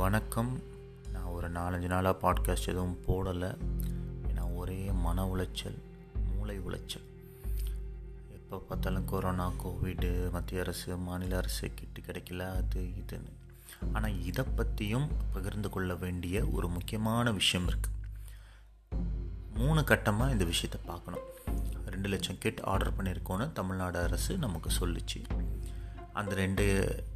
வணக்கம். நான் ஒரு நாலஞ்சு நாளாக பாட்காஸ்ட் எதுவும் போடலை. ஏன்னா ஒரே மன உளைச்சல் மூளை உளைச்சல். எப்போ பார்த்தாலும் கொரோனா கோவிடு மத்திய அரசு மாநில அரசு கிட்டு கிடைக்கல அது இதுன்னு. ஆனால் இதை பற்றியும் பகிர்ந்து கொள்ள வேண்டிய ஒரு முக்கியமான விஷயம் இருக்குது மூணு கட்டமாக இந்த விஷயத்தை பார்க்கணும். ரெண்டு லட்சம் கிட் ஆர்டர் பண்ணியிருக்கோன்னு தமிழ்நாடு அரசு நமக்கு சொல்லிச்சு. அந்த ரெண்டு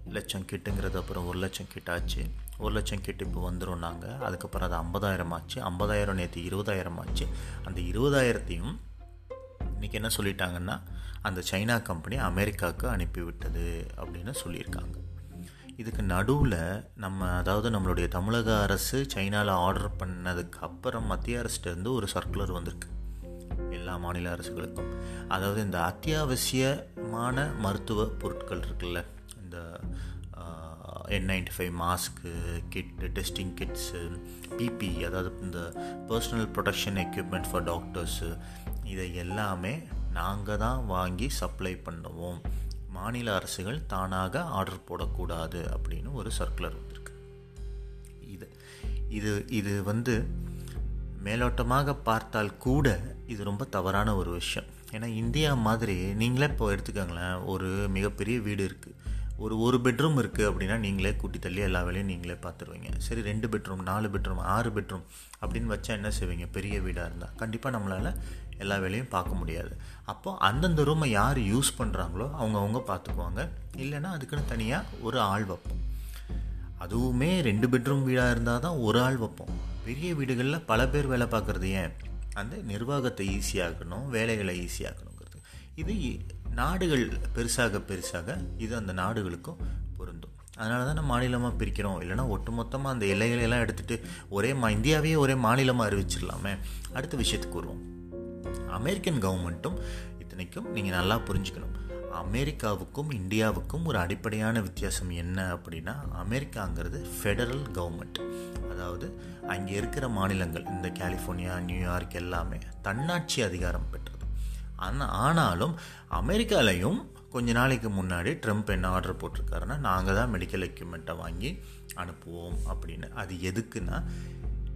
லட்சம் கிட்டுங்கிறது அப்புறம் ஒரு லட்சம் கிட்டாச்சு. ஆச்சு ஒரு லட்சம் கிட் இப்போ வந்துடும் நாங்கள் அதுக்கப்புறம் அது ஐம்பதாயிரம் ஆச்சு. ஐம்பதாயிரம் நேற்று இருபதாயிரம் ஆச்சு. அந்த இருபதாயிரத்தையும் இன்றைக்கி என்ன சொல்லிட்டாங்கன்னா அந்த சைனா கம்பெனி அமெரிக்காவுக்கு அனுப்பிவிட்டது அப்படின்னு சொல்லியிருக்காங்க. இதுக்கு நடுவில் நம்ம அதாவது நம்மளுடைய தமிழக அரசு சைனாவில் ஆர்டர் பண்ணதுக்கு அப்புறம் மத்திய அரசுலேருந்து ஒரு சர்க்குலர் வந்திருக்கு. எல்லா மாநில அரசுகளுக்கும். அதாவது இந்த அத்தியாவசியமான மருத்துவ பொருட்கள் இருக்குல்ல இந்த N ninety five mask kit testing kits P P இந்த personal protection equipment for doctors இதை எல்லாமே நாங்கள் தான் வாங்கி சப்ளை பண்ணுவோம். மாநில அரசுகள் தானாக ஆர்டர் போடக்கூடாது அப்படின்னு ஒரு சர்க்குலர் வந்திருக்கு. இது இது இது வந்து மேலோட்டமாக பார்த்தால் கூட இது ரொம்ப தவறான ஒரு விஷயம். ஏன்னா இந்தியா மாதிரி நீங்களே இப்போ எடுத்துக்கோங்களேன் ஒரு மிகப்பெரிய வீடு இருக்குது ஒரு ஒரு பெட்ரூம் இருக்குது அப்படின்னா நீங்களே கூட்டி தள்ளி எல்லா வேலையும் நீங்களே பார்த்துருவீங்க சரி ரெண்டு பெட்ரூம் நாலு பெட்ரூம் ஆறு பெட்ரூம் அப்படின்னு வச்சா என்ன செய்வீங்க? பெரிய வீடாக இருந்தால் கண்டிப்பாக நம்மளால் எல்லா வேலையும் பார்க்க முடியாது. அப்போது அந்தந்த ரூமை யார் யூஸ் பண்ணுறாங்களோ அவங்கவுங்க பார்த்துக்குவாங்க இல்லைன்னா அதுக்குன்னு தனியாக ஒரு ஆள் வைப்போம். அதுவுமே ரெண்டு பெட்ரூம் வீடாக இருந்தால் தான் ஒரு ஆள் வைப்போம். பெரிய வீடுகளில் பல பேர் வேலை பார்க்குறது ஏன்? அந்த நிர்வாகத்தை ஈஸியாக்கணும் வேலைகளை ஈஸியாக்கணுங்கிறது இது நாடுகள் பெருசாக பெருசாக இது அந்த நாடுகளுக்கும் பொருந்தும். அதனால தான் நம்ம மாநிலமாக பிரிக்கிறோம். இல்லைனா ஒட்டுமொத்தமாக அந்த எல்லைகளெல்லாம் எடுத்துகிட்டு ஒரே மா இந்தியாவையே ஒரே மாநிலமாக அறிவிச்சிடலாமே. அடுத்த விஷயத்துக்கு வருவோம். அமெரிக்கன் கவர்மெண்ட்டும் இத்தனைக்கும் நீங்கள் நல்லா புரிஞ்சுக்கணும். அமெரிக்காவுக்கும் இந்தியாவுக்கும் ஒரு அடிப்படையான வித்தியாசம் என்ன அப்படின்னா அமெரிக்காங்கிறது ஃபெடரல் கவர்மெண்ட். அதாவது அங்கே இருக்கிற மாநிலங்கள் இந்த கலிஃபோர்னியா நியூயார்க் எல்லாமே தன்னாட்சி அதிகாரம் பெற்று ஆனால் ஆனாலும் அமெரிக்காலையும் கொஞ்ச நாளைக்கு முன்னாடி ட்ரம்ப் என்ன ஆர்டர் போட்டிருக்காருன்னா நாங்கள் தான் மெடிக்கல் எக்யூப்மெண்ட்டை வாங்கி அனுப்புவோம் அப்படின்னு. அது எதுக்குன்னா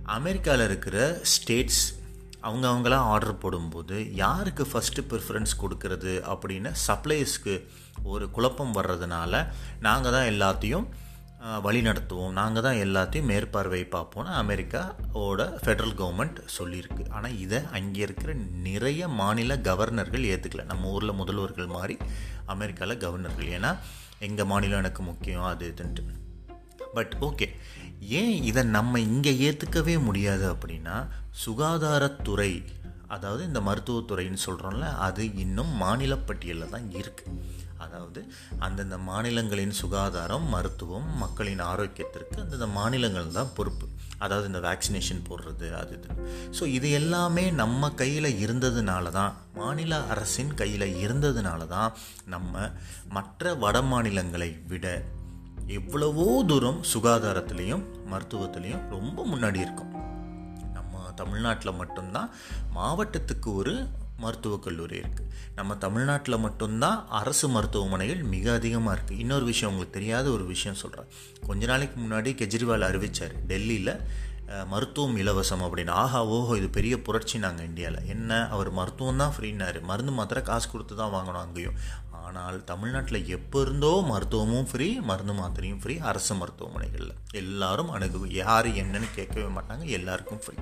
அமெரிக்காவில் இருக்கிற ஸ்டேட்ஸ் அவங்க அவங்களாம் ஆர்டர் போடும்போது யாருக்கு ஃபஸ்ட்டு ப்ரிஃபரன்ஸ் கொடுக்கறது? அப்படின்னு சப்ளைஸ்க்கு ஒரு குழப்பம் வர்றதுனால நாங்கள் தான் எல்லாத்தையும் வழி நடத்துவோம். நாங்கள் தான் எல்லாத்தையும் மேற்பார்வை பார்ப்போம்னு அமெரிக்காவோட ஃபெடரல் கவர்மெண்ட் சொல்லியிருக்கு. ஆனால் இதை அங்கே இருக்கிற நிறைய மாநில கவர்னர்கள் ஏற்றுக்கல நம்ம ஊரில் முதல்வர்கள் மாதிரி அமெரிக்காவில் கவர்னர்கள் ஏன்னா எங்கள் மாநிலம் எனக்கு முக்கியம் அது இதுன்ட்டு. பட் ஓகே ஏன் இதை நம்ம இங்கே ஏற்றுக்கவே முடியாது அப்படின்னா சுகாதாரத்துறை அதாவது இந்த மருத்துவத்துறைன்னு சொல்கிறோம்ல அது இன்னும் மாநில பட்டியலில் தான் இருக்குது அதாவது அந்தந்த மாநிலங்களின் சுகாதாரம் மருத்துவம் மக்களின் ஆரோக்கியத்திற்கு அந்தந்த மாநிலங்கள் தான் பொறுப்பு. அதாவது இந்த வேக்சினேஷன் போடுறது அது இது. ஸோ இது எல்லாமே நம்ம கையில் இருந்ததுனால தான் மாநில அரசின் கையில் இருந்ததுனால தான் நம்ம மற்ற வட மாநிலங்களை விட எவ்வளவோ தூரம் சுகாதாரத்துலேயும் மருத்துவத்துலேயும் ரொம்ப முன்னாடி இருக்கும். நம்ம தமிழ்நாட்டில் மட்டும்தான் மாவட்டத்துக்கு ஒரு மருத்துவக் கல்லூரி இருக்குது நம்ம தமிழ்நாட்டில் மட்டும்தான் அரசு மருத்துவமனைகள் மிக அதிகமாக இருக்குது இன்னொரு விஷயம் உங்களுக்கு தெரியாத ஒரு விஷயம் சொல்கிறேன் கொஞ்ச நாளைக்கு முன்னாடி கெஜ்ரிவால் அறிவித்தார் டெல்லியில் மருத்துவம் இலவசம் அப்படின்னு. ஆஹா ஓஹோ இது பெரிய புரட்சி நாங்கள் இந்தியாவில் என்ன அவர் மருத்துவம் தான் ஃப்ரீனாரு மருந்து மாத்திரை காசு கொடுத்து தான் வாங்கணும் அங்கேயும். ஆனால் தமிழ்நாட்டில் எப்போ இருந்தோ மருத்துவமும் ஃப்ரீ மருந்து மாத்திரையும் ஃப்ரீ அரசு மருத்துவமனைகளில். எல்லாரும் அணுகு யார் என்னன்னு கேட்கவே மாட்டாங்க எல்லாருக்கும் ஃப்ரீ.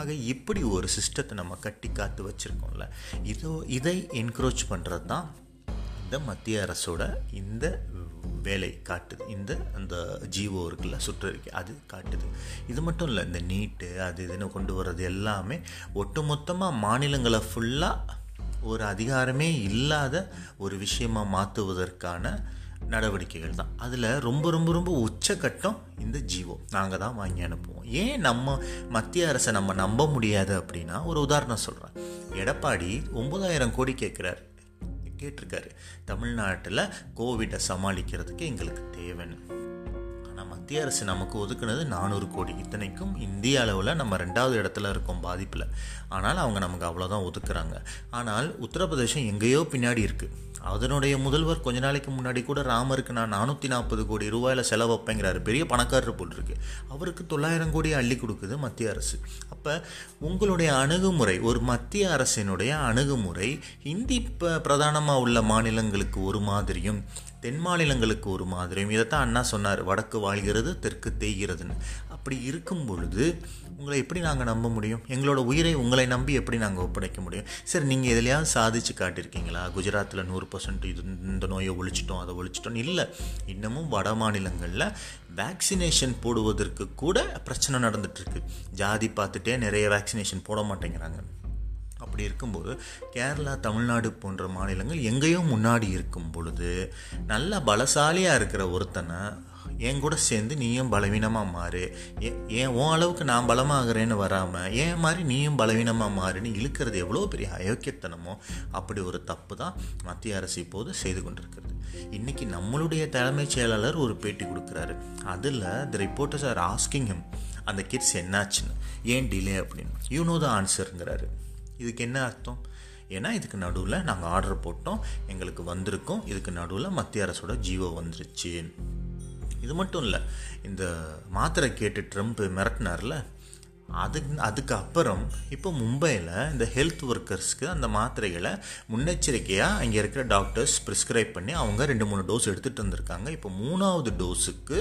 ஆக இப்படி ஒரு சிஸ்டத்தை நம்ம கட்டி காத்து வச்சுருக்கோம்ல. இதோ இதை என்க்ரோச் பண்ணுறது தான் இந்த மத்திய அரசோட இந்த வேலை காட்டுது. இந்த அந்த ஜீவோ இருக்குல்ல சுற்றறிக்கை அது காட்டுது. இது மட்டும் இல்லை இந்த நீட்டு அது இதுன்னு கொண்டு வர்றது எல்லாமே ஒட்டுமொத்தமாக மாநிலங்களை ஃபுல்லாக ஒரு அதிகாரமே இல்லாத ஒரு விஷயமாக மாற்றுவதற்கான நடவடிக்கைகள் தான். அதில் ரொம்ப ரொம்ப ரொம்ப உச்சக்கட்டம் இந்த ஜீவோ. நாங்கள் தான் வாங்கி அனுப்புவோம். ஏன் நம்ம மத்திய அரசை நம்ம நம்ப முடியாது அப்படின்னா ஒரு உதாரணம் சொல்கிறேன் எடப்பாடி ஒம்பதாயிரம் கோடி கேட்குறாரு கேட்டிருக்காரு. தமிழ்நாட்டில் கோவிடை சமாளிக்கிறதுக்கு எங்களுக்கு தேவைன்னு. ஆனால் மத்திய அரசு நமக்கு ஒதுக்குனது நானூறு கோடி. இத்தனைக்கும் இந்திய அளவில் நம்ம ரெண்டாவது இடத்துல இருக்கோம் பாதிப்பில். ஆனால் அவங்க நமக்கு அவ்வளோதான் ஒதுக்குறாங்க. ஆனால் உத்தரப்பிரதேசம் எங்கேயோ பின்னாடி இருக்குது அதனுடைய முதல்வர் கொஞ்ச நாளைக்கு முன்னாடி கூட ராமருக்கு நான் நானூற்றி நாற்பது கோடி ரூபாயில் செலவு வைப்பேங்கிறாரு பெரிய பணக்காரர் போல் இருக்கு. அவருக்கு தொள்ளாயிரம் கோடி அள்ளி கொடுக்குது மத்திய அரசு. அப்போ உங்களுடைய அணுகுமுறை ஒரு மத்திய அரசினுடைய அணுகுமுறை ஹிந்தி இப்போ பிரதானமாக உள்ள மாநிலங்களுக்கு ஒரு மாதிரியும் தென் மாநிலங்களுக்கு ஒரு மாதிரியும் இதைத்தான் அண்ணா சொன்னார். வடக்கு வாழ்கிறது தெற்கு தேய்கிறதுன்னு. அப்படி இருக்கும் பொழுது உங்களை எப்படி நாங்கள் நம்ப முடியும்? எங்களோட உயிரை உங்களை நம்பி எப்படி நாங்கள் ஒப்படைக்க முடியும்? சரி நீங்கள் எதுலையாவது சாதிச்சு காட்டியிருக்கீங்களா? குஜராத்தில் நூறு பர்சன்ட் இது இந்த நோயை ஒழிச்சிட்டோம் அதை ஒழிச்சிட்டோம். இல்லை இன்னமும் வட மாநிலங்களில் வேக்சினேஷன் போடுவதற்கு கூட பிரச்சனை நடந்துகிட்ருக்கு ஜாதி பார்த்துட்டே நிறைய வேக்சினேஷன் போட மாட்டேங்கிறாங்க. அப்படி இருக்கும்போது கேரளா தமிழ்நாடு போன்ற மாநிலங்கள் எங்கேயோ முன்னாடி இருக்கும் பொழுது நல்ல பலசாலியாக இருக்கிற ஒருத்தனை என் கூட சேர்ந்து நீயும் பலவீனமாக மாறு. ஏன் உன் அளவுக்கு நான் பலமாகிறேன்னு வராமல் ஏன் மாதிரி நீயும் பலவீனமாக மாறுன்னு இழுக்கிறது எவ்வளோ பெரிய அயோக்கியத்தனமோ அப்படி ஒரு தப்பு தான் மத்திய அரசு இப்போது செய்து கொண்டிருக்கிறது. இன்றைக்கி நம்மளுடைய தலைமைச் செயலாளர் ஒரு பேட்டி கொடுக்குறாரு. அதில் the reporters are asking him அந்த கிட்ஸ் என்னாச்சுன்னு? ஏன் டிலே அப்படின்னு? யூ நோ த ஆன்சருங்கிறாரு இதுக்கு என்ன அர்த்தம்? ஏன்னா இதுக்கு நடுவில் நாங்கள் ஆர்டர் போட்டோம் எங்களுக்கு வந்திருக்கோம் இதுக்கு நடுவில் மத்திய அரசோட ஜீவோ வந்துருச்சு இது மட்டும் இல்லை இந்த மாத்திரை கேட்டு ட்ரம்ப் மிரட்டினார்ல அதுக்கு அப்புறம் இப்போ மும்பையில் இந்த ஹெல்த் ஒர்க்கர்ஸ்க்கு அந்த மாத்திரைகளை முன்னெச்சரிக்கையாக அங்கே இருக்கிற டாக்டர்ஸ் ப்ரிஸ்கிரைப் பண்ணி அவங்க ரெண்டு மூணு டோஸ் எடுத்துகிட்டு வந்திருக்காங்க. இப்போ மூணாவது டோஸுக்கு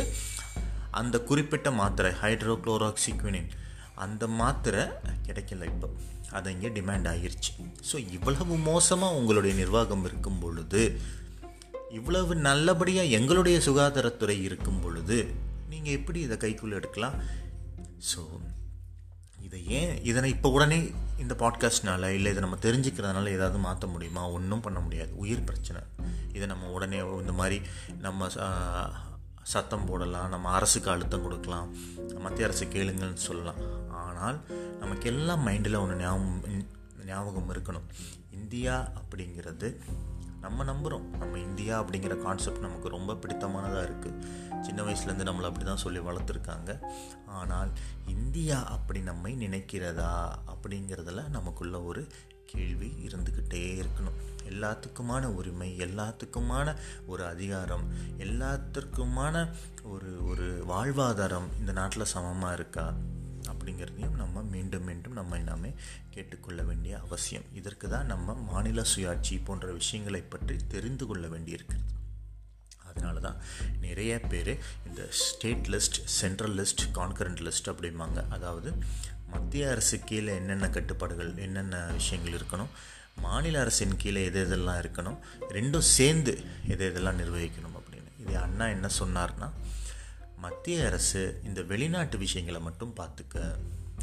அந்த குறிப்பிட்ட மாத்திரை ஹைட்ரோக்ளோராக்சிக்வினின் அந்த மாத்திரை கிடைக்கல இப்போ. அது இங்கே டிமாண்ட் ஆகிருச்சு ஸோ இவ்வளவு மோசமாக உங்களுடைய நிர்வாகம் இருக்கும் பொழுது இவ்வளவு நல்லபடியாக எங்களுடைய சுகாதாரத்துறை இருக்கும் பொழுது நீங்கள் எப்படி இதை கைக்குள்ளே எடுக்கலாம்? ஸோ இதை ஏன் இதனை இப்போ உடனே இந்த பாட்காஸ்ட்னால இல்லை இதை நம்ம தெரிஞ்சுக்கிறதுனால ஏதாவது மாற்ற முடியுமா? ஒன்றும் பண்ண முடியாது. உயிர் பிரச்சனை. இதை நம்ம உடனே இந்த மாதிரி நம்ம சத்தம் போடலாம். நம்ம அரசுக்கு அழுத்தம் கொடுக்கலாம். மத்திய அரசு கேளுங்கள்னு சொல்லலாம். ஆனால் நமக்கு எல்லாம் மைண்டில் ஒன்று ஞாபகம் ஞாபகம் இருக்கணும். இந்தியா அப்படிங்கிறது நம்ம நம்புகிறோம் நம்ம இந்தியா அப்படிங்கிற கான்செப்ட் நமக்கு ரொம்ப பிடித்தமானதாக இருக்குது சின்ன வயசுலேருந்து நம்மளை அப்படி தான் சொல்லி வளர்த்துருக்காங்க. ஆனால் இந்தியா அப்படி நம்மை நினைக்கிறதா அப்படிங்கிறதுல நமக்குள்ள ஒரு கேள்வி இருந்துக்கிட்டே இருக்கணும். எல்லாத்துக்குமான உரிமை எல்லாத்துக்குமான ஒரு அதிகாரம் எல்லாத்திற்குமான ஒரு ஒரு வாழ்வாதாரம் இந்த நாட்டில் சமமாக இருக்கா? அப்படிங்கிறதையும் நம்ம மீண்டும் மீண்டும் நம்ம எல்லாமே கேட்டுக்கொள்ள வேண்டிய அவசியம். இதற்கு தான் நம்ம மாநில சுயாட்சி போன்ற விஷயங்களை பற்றி தெரிந்து கொள்ள வேண்டியிருக்கிறது. அதனால தான் நிறைய பேர் இந்த state list central list concurrent list அப்படிம்பாங்க. அதாவது மத்திய அரசு கீழே என்னென்ன கட்டுப்பாடுகள் என்னென்ன விஷயங்கள் இருக்கணும் மாநில அரசின் கீழே எது எதெல்லாம் இருக்கணும் ரெண்டும் சேர்ந்து எது எதெல்லாம் நிர்வகிக்கணும் அப்படின்னு. இது அண்ணா என்ன சொன்னார்னா மத்திய அரசு இந்த வெளிநாட்டு விஷயங்களை மட்டும் பார்த்துக்க.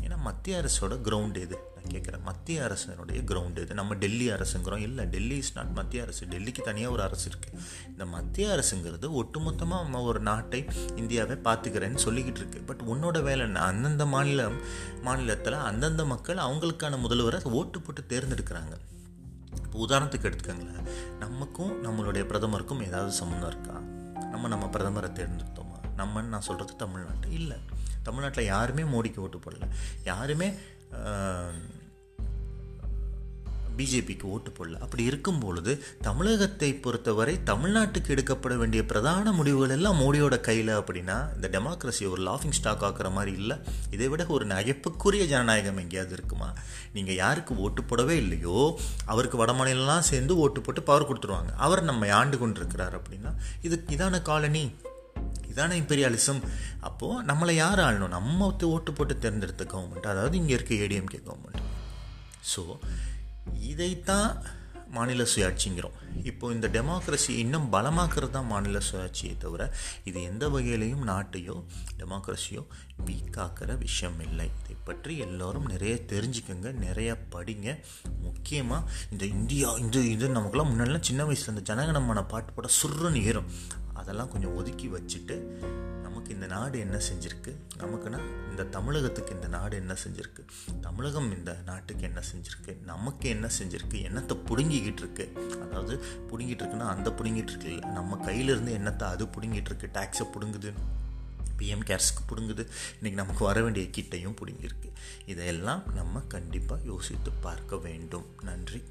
ஏன்னா மத்திய அரசோட கிரவுண்ட் எது? நான் கேட்குறேன் மத்திய அரசனுடைய கிரவுண்ட் எது? நம்ம டெல்லி அரசுங்கிறோம். இல்லை டெல்லி இஸ் நாட் மத்திய அரசு. டெல்லிக்கு தனியாக ஒரு அரசு இருக்குது இந்த மத்திய அரசுங்கிறது ஒட்டுமொத்தமாக நம்ம ஒரு நாட்டை இந்தியாவை பார்த்துக்கிறேன்னு சொல்லிக்கிட்டு இருக்கு. பட் உன்னோட வேலை என்ன? அந்தந்த மாநிலம் மாநிலத்தில் அந்தந்த மக்கள் அவங்களுக்கான முதல்வரை ஓட்டு போட்டு தேர்ந்தெடுக்கிறாங்க. இப்போ உதாரணத்துக்கு எடுத்துக்கோங்களேன். நமக்கும் நம்மளுடைய பிரதமருக்கும் ஏதாவது சம்மந்தம் இருக்கா? நம்ம நம்ம பிரதமரை தேர்ந்தெடுத்தோமா? நம்மன்னு நான் சொல்கிறது தமிழ்நாட்டு. இல்லை. தமிழ்நாட்டில் யாருமே மோடிக்கு ஓட்டு போடல. யாருமே பிஜேபிக்கு ஓட்டு போடல. அப்படி இருக்கும் பொழுது தமிழகத்தை பொறுத்தவரை தமிழ்நாட்டுக்கு எடுக்கப்பட வேண்டிய பிரதான முடிவுகள் எல்லாம் மோடியோட கையில் அப்படின்னா இந்த டெமோக்ரஸி ஒரு லாஃபிங் ஸ்டாக் ஆக்குற மாதிரி இல்லை. இதை விட ஒரு நகைப்புக்குரிய ஜனநாயகம் எங்கேயாவது இருக்குமா? நீங்கள் யாருக்கு ஓட்டு போடவே இல்லையோ அவருக்கு வடமாநிலம்லாம் சேர்ந்து ஓட்டு போட்டு பவர் கொடுத்துருவாங்க. அவர் நம்ம ஆண்டு கொண்டிருக்கிறார் அப்படின்னா இது இதான காலனி. இதான இம்பீரியாலிசம் அப்போது நம்மளை யார் ஆளணும்? நம்ம ஓட்டு போட்டு தேர்ந்தெடுத்த கவர்மெண்ட் அதாவது இங்கே இருக்க ஏடிஎம்கே கவர்மெண்ட் ஸோ இதைத்தான் மாநில சுயாட்சிங்கிறோம். இப்போ இந்த டெமோக்ரஸி இன்னும் பலமாக்குறது தான் மாநில சுயாட்சியை தவிர இது எந்த வகையிலையும் நாட்டையோ டெமோக்ரஸியோ வீக்காக்கிற விஷயம் இல்லை இதை பற்றி எல்லோரும் நிறைய தெரிஞ்சுக்கோங்க நிறைய படிங்க. முக்கியமாக இந்த இந்தியா இந்த இது நமக்குலாம் முன்னாடிலாம் சின்ன வயசில் இந்த ஜனகணமான பாட்டு போட சுருன்னு ஏறும். அதெல்லாம் கொஞ்சம் ஒதுக்கி வச்சுட்டு நமக்கு இந்த நாடு என்ன செஞ்சுருக்கு? நமக்குன்னா இந்த தமிழகத்துக்கு இந்த நாடு என்ன செஞ்சுருக்கு? தமிழகம் இந்த நாட்டுக்கு என்ன செஞ்சுருக்கு? நமக்கு என்ன செஞ்சுருக்கு? என்னத்தை பிடுங்கிக்கிட்டு இருக்கு அதாவது பிடுங்கிட்டு இருக்குன்னா அந்த பிடுங்கிட்டு இருக்கு இல்லை. நம்ம கையிலேருந்து என்னத்தை அது பிடுங்கிட்டு இருக்கு டேக்ஸை பிடுங்குது. பிஎம் கேர்ஸ்க்கு பிடுங்குது. இன்றைக்கி நமக்கு வர வேண்டிய கிட்டையும் பிடுங்கிருக்கு இதையெல்லாம் நம்ம கண்டிப்பாக யோசித்து பார்க்க வேண்டும். நன்றி.